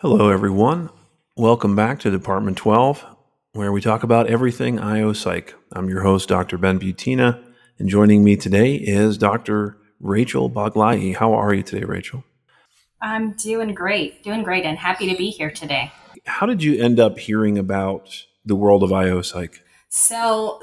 Hello, everyone. Welcome back to Department 12, where we talk about everything IO Psych. I'm your host, Dr. Ben Butina, and joining me today is Dr. Rachel Baghelai. How are you today, Rachel? I'm doing great, doing great, and happy to be here today. How did you end up hearing about the world of IO Psych? So,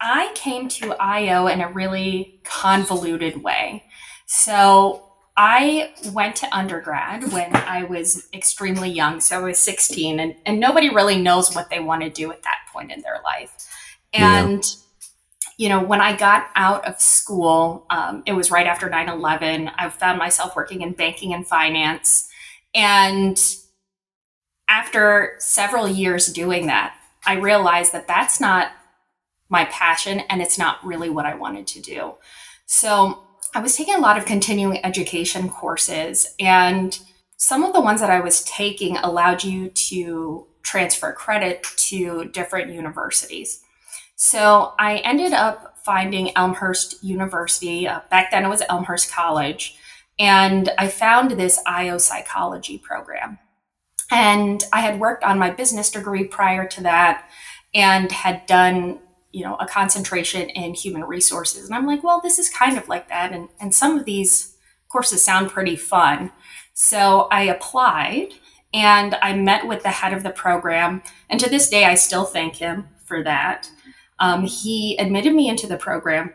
I came to IO in a really convoluted way. So, I went to undergrad when I was extremely young. So I was 16, and, and nobody really knows what they want to do at that point in their life. And, yeah. you know, when I got out of school, um, it was right after 9 11. I found myself working in banking and finance. And after several years doing that, I realized that that's not my passion and it's not really what I wanted to do. So I was taking a lot of continuing education courses, and some of the ones that I was taking allowed you to transfer credit to different universities. So I ended up finding Elmhurst University. Uh, back then it was Elmhurst College. And I found this IO psychology program. And I had worked on my business degree prior to that and had done you know a concentration in human resources. And i'm like well this is kind of like that. And, and some of these courses sound pretty fun. So i applied and i met with the head of the program. And to this day i still thank him for that. Um, he admitted me into the program.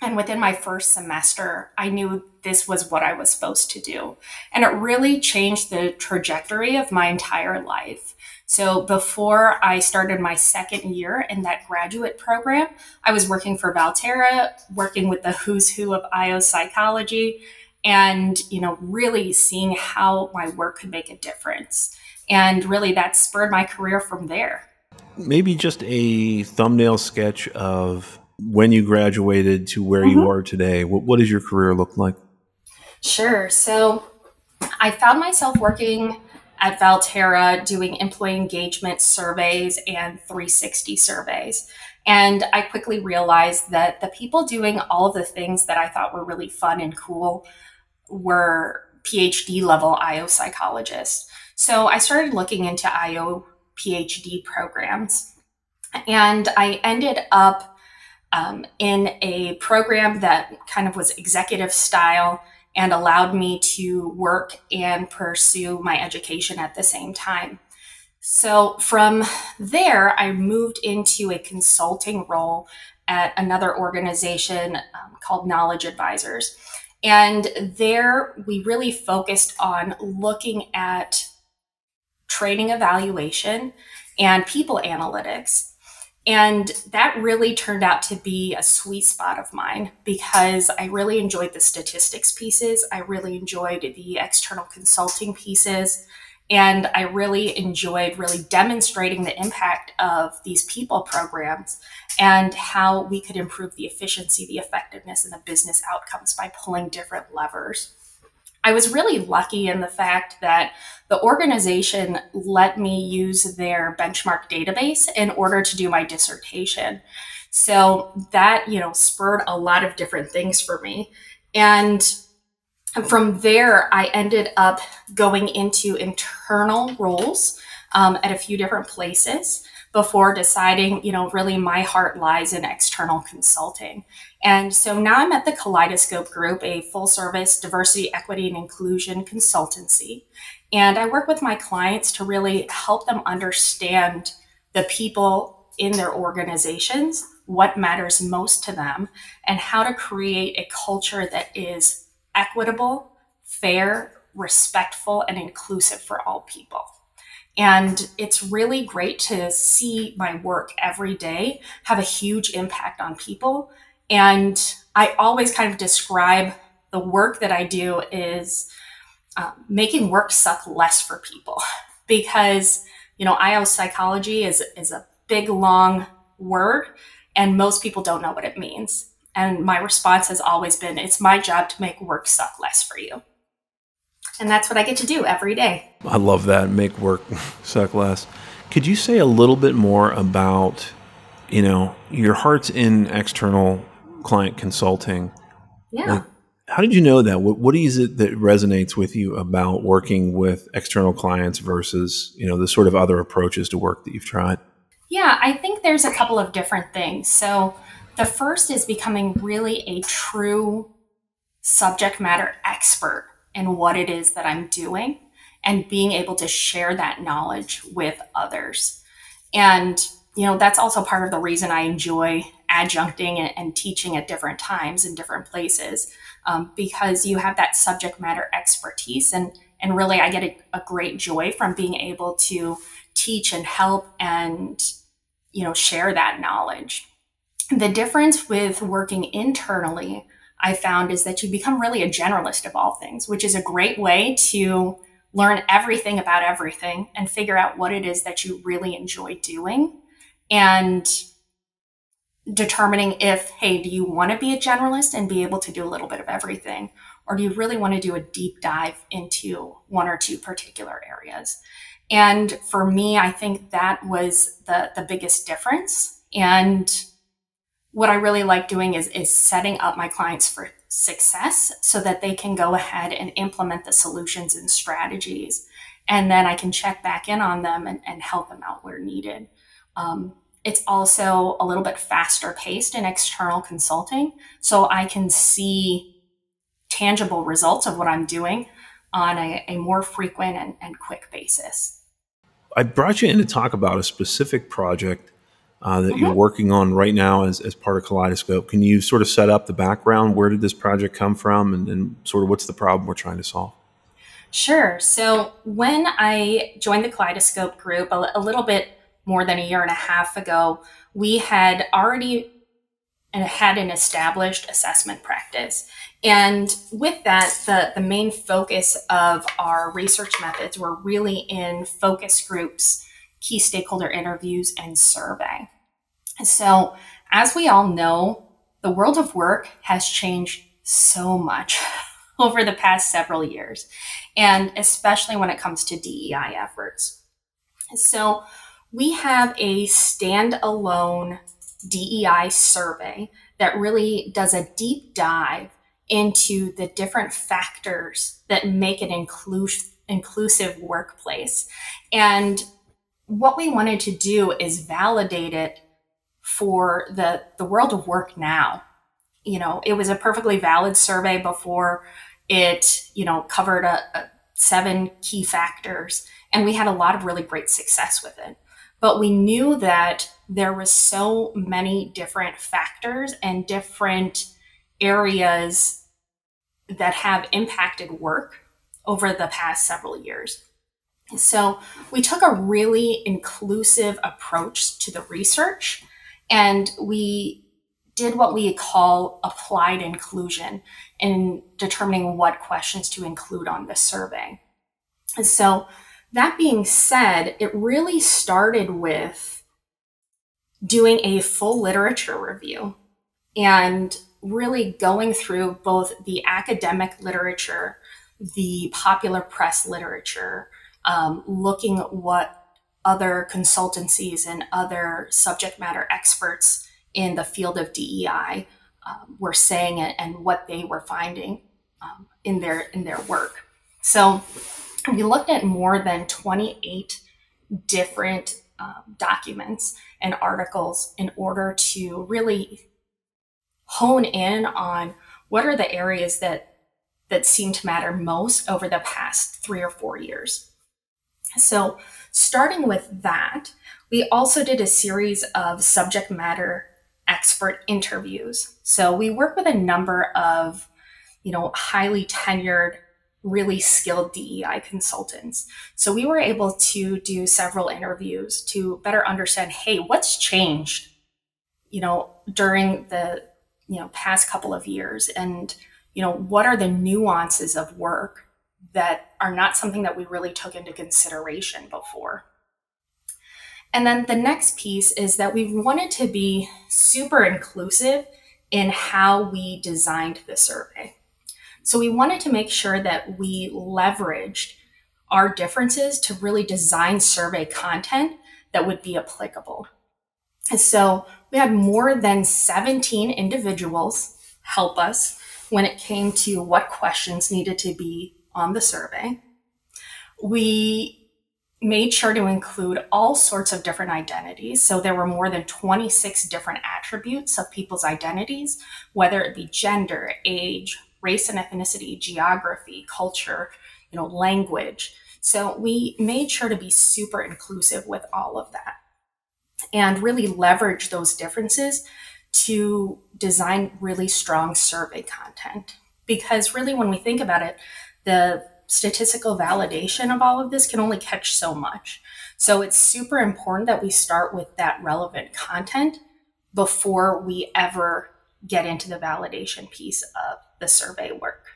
And within my first semester i knew this was what i was supposed to do. And it really changed the trajectory of my entire life so before I started my second year in that graduate program, I was working for Valtera, working with the who's who of IO psychology, and you know, really seeing how my work could make a difference. And really that spurred my career from there. Maybe just a thumbnail sketch of when you graduated to where mm-hmm. you are today. What, what does your career look like? Sure. So I found myself working at Valtera doing employee engagement surveys and 360 surveys. And I quickly realized that the people doing all of the things that I thought were really fun and cool were PhD level IO psychologists. So I started looking into IO PhD programs. And I ended up um, in a program that kind of was executive style and allowed me to work and pursue my education at the same time. So from there, I moved into a consulting role at another organization um, called Knowledge Advisors. And there we really focused on looking at training evaluation and people analytics and that really turned out to be a sweet spot of mine because I really enjoyed the statistics pieces. I really enjoyed the external consulting pieces. And I really enjoyed really demonstrating the impact of these people programs and how we could improve the efficiency, the effectiveness, and the business outcomes by pulling different levers. I was really lucky in the fact that the organization let me use their benchmark database in order to do my dissertation. So that, you know, spurred a lot of different things for me. And from there, I ended up going into internal roles um, at a few different places before deciding, you know, really my heart lies in external consulting. And so now I'm at the Kaleidoscope Group, a full service diversity, equity, and inclusion consultancy. And I work with my clients to really help them understand the people in their organizations, what matters most to them, and how to create a culture that is equitable, fair, respectful, and inclusive for all people. And it's really great to see my work every day have a huge impact on people. And I always kind of describe the work that I do is uh, making work suck less for people because, you know, IO psychology is, is a big, long word, and most people don't know what it means. And my response has always been it's my job to make work suck less for you and that's what I get to do every day. I love that. Make work suck less. Could you say a little bit more about, you know, your heart's in external client consulting? Yeah. Like, how did you know that? What, what is it that resonates with you about working with external clients versus, you know, the sort of other approaches to work that you've tried? Yeah, I think there's a couple of different things. So the first is becoming really a true subject matter expert in what it is that I'm doing and being able to share that knowledge with others. And, you know, that's also part of the reason I enjoy adjuncting and, teaching at different times in different places um, because you have that subject matter expertise. And, and really, I get a, a great joy from being able to teach and help and, you know, share that knowledge. The difference with working internally, I found, is that you become really a generalist of all things, which is a great way to learn everything about everything and figure out what it is that you really enjoy doing. And determining if, hey, do you want to be a generalist and be able to do a little bit of everything? Or do you really want to do a deep dive into one or two particular areas? And for me, I think that was the, the biggest difference. And what I really like doing is, is setting up my clients for success so that they can go ahead and implement the solutions and strategies. And then I can check back in on them and, and help them out where needed. Um, it's also a little bit faster paced in external consulting. So I can see tangible results of what I'm doing on a, a more frequent and, and, quick basis. I brought you in to talk about a specific project uh, that mm-hmm. you're working on right now as, as part of Kaleidoscope. Can you sort of set up the background? Where did this project come from? And, and sort of what's the problem we're trying to solve? Sure. So when I joined the Kaleidoscope group a, a little bit more than a year and a half ago, we had already had an established assessment practice. And with that, the, the main focus of our research methods were really in focus groups, key stakeholder interviews, and survey. So, as we all know, the world of work has changed so much over the past several years, and especially when it comes to DEI efforts. So, we have a standalone DEI survey that really does a deep dive into the different factors that make an inclus- inclusive workplace. And what we wanted to do is validate it for the, the world of work now. You know, it was a perfectly valid survey before it, you know, covered a, a seven key factors. And we had a lot of really great success with it. But we knew that there was so many different factors and different areas that have impacted work over the past several years. So we took a really inclusive approach to the research and we did what we call applied inclusion in determining what questions to include on the survey. And so that being said, it really started with doing a full literature review and really going through both the academic literature, the popular press literature, um, looking at what other consultancies and other subject matter experts in the field of DEI um, were saying and what they were finding um, in their in their work. So we looked at more than 28 different um, documents and articles in order to really hone in on what are the areas that that seem to matter most over the past three or four years. So, starting with that, we also did a series of subject matter expert interviews. So, we work with a number of, you know, highly tenured really skilled DEI consultants. So we were able to do several interviews to better understand, hey, what's changed, you know, during the, you know, past couple of years and, you know, what are the nuances of work that are not something that we really took into consideration before. And then the next piece is that we wanted to be super inclusive in how we designed the survey. So we wanted to make sure that we leveraged our differences to really design survey content that would be applicable. And so we had more than 17 individuals help us when it came to what questions needed to be on the survey. We made sure to include all sorts of different identities. So there were more than 26 different attributes of people's identities, whether it be gender, age, race and ethnicity, geography, culture, you know, language. So we made sure to be super inclusive with all of that and really leverage those differences to design really strong survey content. Because really, when we think about it, the statistical validation of all of this can only catch so much. So it's super important that we start with that relevant content before we ever get into the validation piece of the survey work.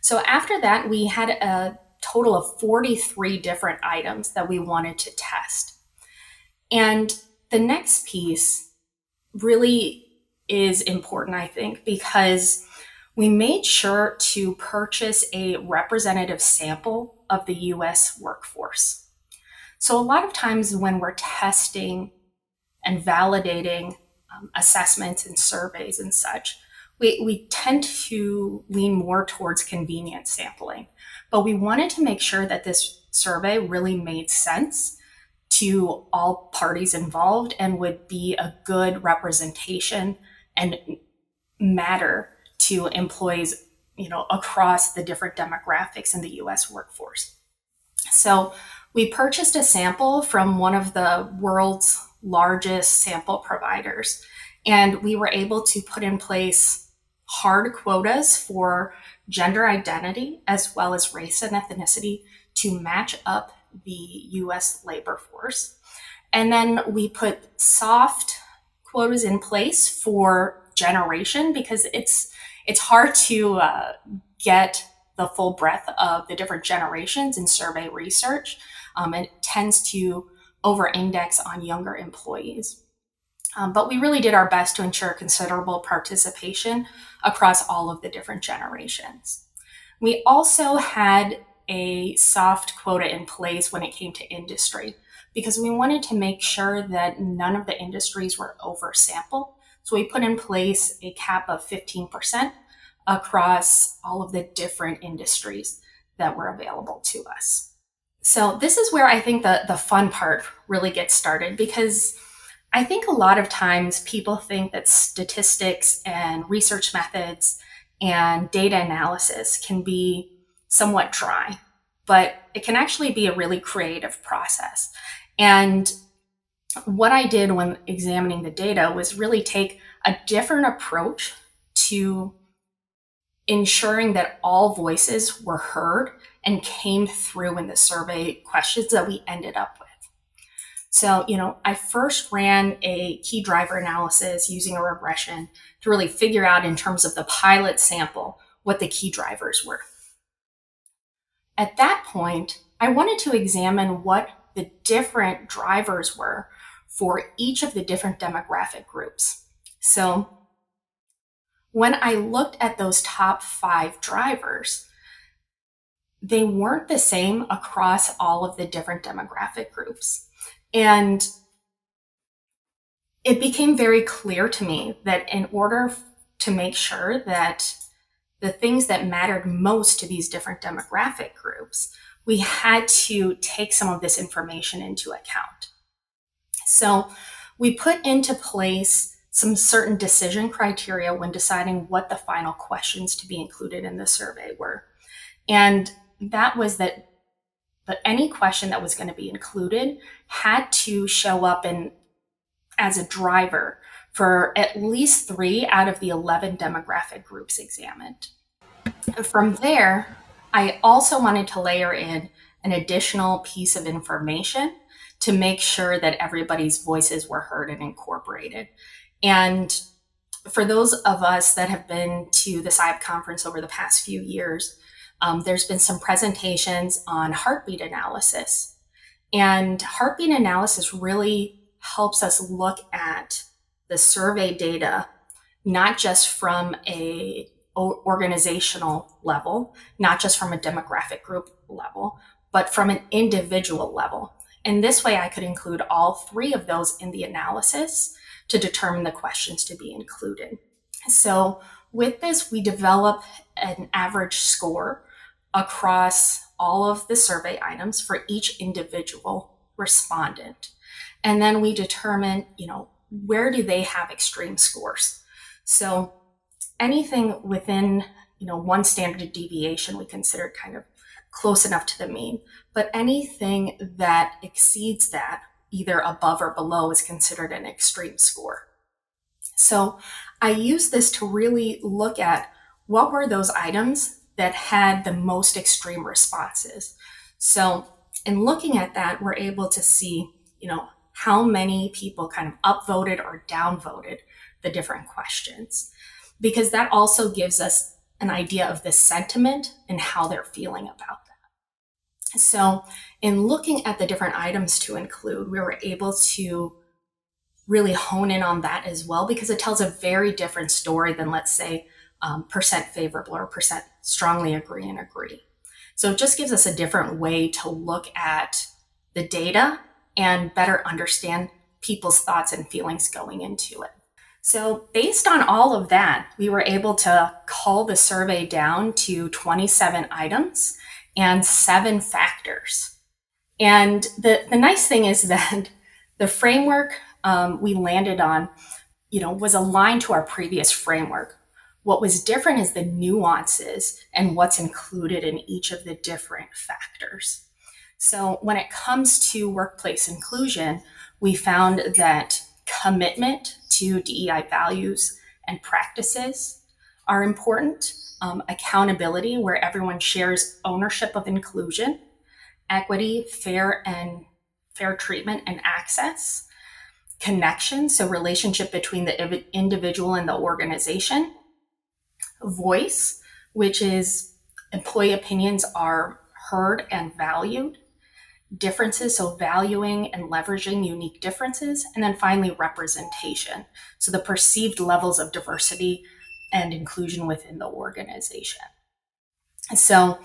So after that, we had a total of 43 different items that we wanted to test. And the next piece really is important, I think, because we made sure to purchase a representative sample of the US workforce. So, a lot of times when we're testing and validating um, assessments and surveys and such, we, we tend to lean more towards convenience sampling. But we wanted to make sure that this survey really made sense to all parties involved and would be a good representation and matter to employees you know across the different demographics in the US workforce. So we purchased a sample from one of the world's largest sample providers and we were able to put in place hard quotas for gender identity as well as race and ethnicity to match up the US labor force. And then we put soft quotas in place for generation because it's it's hard to uh, get the full breadth of the different generations in survey research. Um, it tends to over index on younger employees. Um, but we really did our best to ensure considerable participation across all of the different generations. We also had a soft quota in place when it came to industry because we wanted to make sure that none of the industries were oversampled. So we put in place a cap of 15% across all of the different industries that were available to us. So this is where I think the, the fun part really gets started because I think a lot of times people think that statistics and research methods and data analysis can be somewhat dry, but it can actually be a really creative process. And what I did when examining the data was really take a different approach to ensuring that all voices were heard and came through in the survey questions that we ended up. So, you know, I first ran a key driver analysis using a regression to really figure out in terms of the pilot sample what the key drivers were. At that point, I wanted to examine what the different drivers were for each of the different demographic groups. So, when I looked at those top five drivers, they weren't the same across all of the different demographic groups. And it became very clear to me that in order to make sure that the things that mattered most to these different demographic groups, we had to take some of this information into account. So we put into place some certain decision criteria when deciding what the final questions to be included in the survey were. And that was that but any question that was going to be included had to show up in as a driver for at least three out of the 11 demographic groups examined. From there, I also wanted to layer in an additional piece of information to make sure that everybody's voices were heard and incorporated. And for those of us that have been to the SIOP conference over the past few years, um, there's been some presentations on heartbeat analysis. And heartbeat analysis really helps us look at the survey data, not just from a organizational level, not just from a demographic group level, but from an individual level. And this way I could include all three of those in the analysis to determine the questions to be included. So, with this, we develop an average score across all of the survey items for each individual respondent. And then we determine, you know, where do they have extreme scores? So, anything within, you know, one standard deviation we consider kind of close enough to the mean, but anything that exceeds that, either above or below, is considered an extreme score. So I use this to really look at what were those items that had the most extreme responses. So in looking at that, we're able to see, you know, how many people kind of upvoted or downvoted the different questions, because that also gives us an idea of the sentiment and how they're feeling about that. So, in looking at the different items to include, we were able to really hone in on that as well because it tells a very different story than, let's say, um, percent favorable or percent strongly agree and agree. So it just gives us a different way to look at the data and better understand people's thoughts and feelings going into it. So, based on all of that, we were able to call the survey down to 27 items and seven factors. And the, the nice thing is that the framework um, we landed on, you know, was aligned to our previous framework. What was different is the nuances and what's included in each of the different factors. So when it comes to workplace inclusion, we found that commitment to DEI values and practices are important. Um, accountability, where everyone shares ownership of inclusion, equity, fair and fair treatment and access, connection, so relationship between the individual and the organization, voice, which is employee opinions are heard and valued, differences, so valuing and leveraging unique differences, and then finally representation, so the perceived levels of diversity and inclusion within the organization. So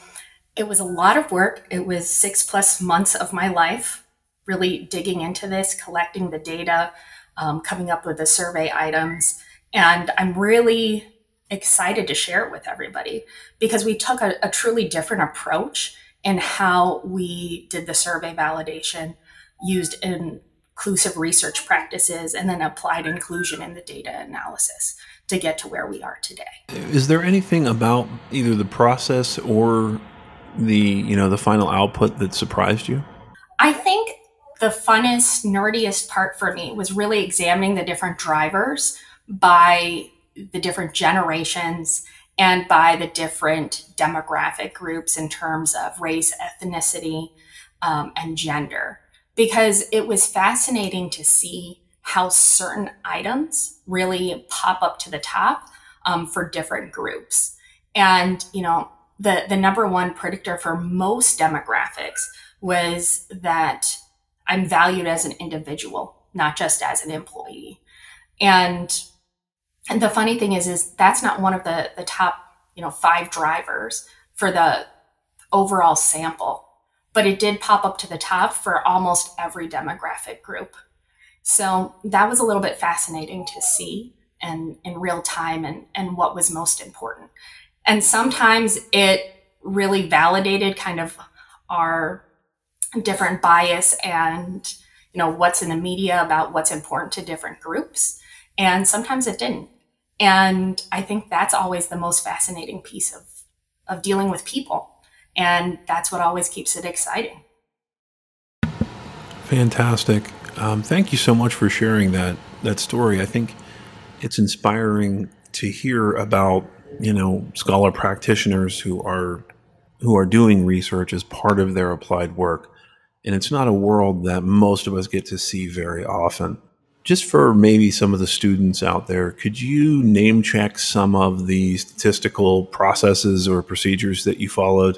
it was a lot of work. It was six plus months of my life really digging into this, collecting the data, um, coming up with the survey items. And I'm really excited to share it with everybody because we took a, a truly different approach in how we did the survey validation, used inclusive research practices, and then applied inclusion in the data analysis to get to where we are today. Is there anything about either the process or the you know the final output that surprised you? I think the funnest, nerdiest part for me was really examining the different drivers by the different generations and by the different demographic groups in terms of race, ethnicity, um, and gender. Because it was fascinating to see how certain items really pop up to the top um, for different groups. And, you know, the, the number one predictor for most demographics was that I'm valued as an individual, not just as an employee. And and the funny thing is is that's not one of the the top, you know, five drivers for the overall sample, but it did pop up to the top for almost every demographic group. So that was a little bit fascinating to see and in real time and and what was most important. And sometimes it really validated kind of our different bias and you know what's in the media about what's important to different groups and sometimes it didn't and i think that's always the most fascinating piece of of dealing with people. And that's what always keeps it exciting. Fantastic. Um, thank you so much for sharing that that story. I think it's inspiring to hear about you know scholar practitioners who are who are doing research as part of their applied work. And it's not a world that most of us get to see very often. Just for maybe some of the students out there, could you name check some of the statistical processes or procedures that you followed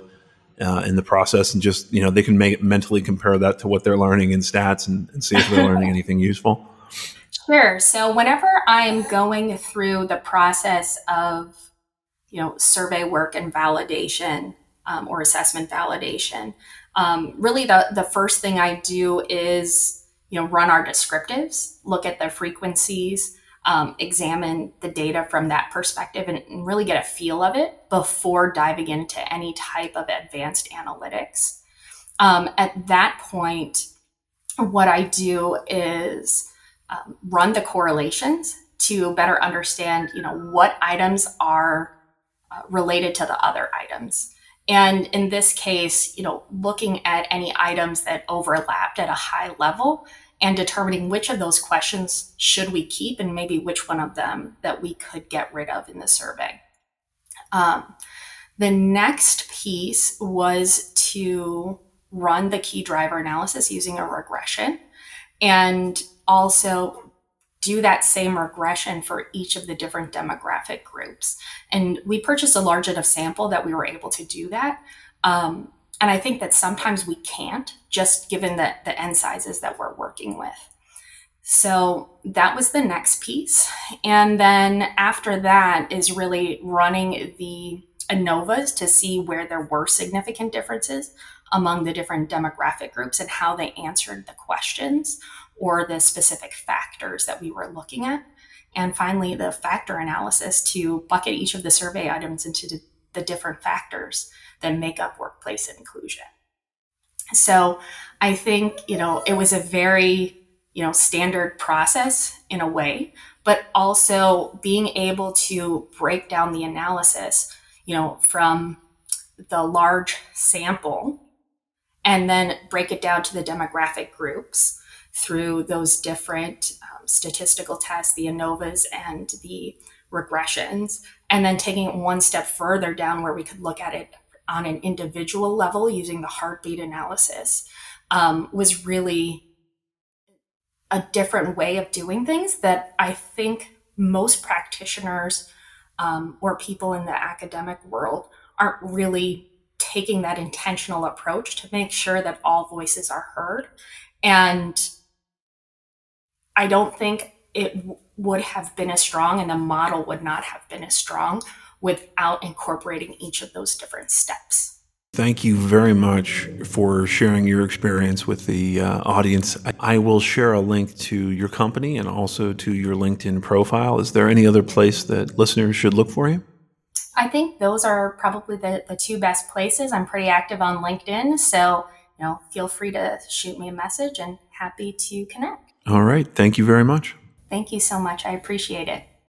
uh, in the process, and just you know they can make mentally compare that to what they're learning in stats and, and see if they're learning anything useful? Sure. So whenever I'm going through the process of you know survey work and validation um, or assessment validation, um, really the, the first thing I do is, you know, run our descriptives, look at the frequencies, um, examine the data from that perspective and, and really get a feel of it before diving into any type of advanced analytics. Um, at that point, what I do is um, run the correlations to better understand, you know, what items are uh, related to the other items. And in this case, you know, looking at any items that overlapped at a high level and determining which of those questions should we keep and maybe which one of them that we could get rid of in the survey. Um, the next piece was to run the key driver analysis using a regression and also do that same regression for each of the different demographic groups. And we purchased a large enough sample that we were able to do that. Um, and I think that sometimes we can't, just given the, the n sizes that we're working with. So that was the next piece. And then after that is really running the ANOVAs to see where there were significant differences among the different demographic groups and how they answered the questions or the specific factors that we were looking at. And finally, the factor analysis to bucket each of the survey items into the different factors that make up workplace inclusion. So I think, you know, it was a very, you know, standard process in a way, but also being able to break down the analysis, you know, from the large sample and then break it down to the demographic groups through those different um, statistical tests, the ANOVAs and the regressions, and then taking it one step further down where we could look at it on an individual level using the heartbeat analysis um, was really a different way of doing things that I think most practitioners um, or people in the academic world aren't really taking that intentional approach to make sure that all voices are heard. And I don't think it w- would have been as strong and the model would not have been as strong without incorporating each of those different steps. Thank you very much for sharing your experience with the uh, audience. I will share a link to your company and also to your LinkedIn profile. Is there any other place that listeners should look for you? I think those are probably the, the two best places. I'm pretty active on LinkedIn, so you know, feel free to shoot me a message and happy to connect. All right. Thank you very much. Thank you so much. I appreciate it.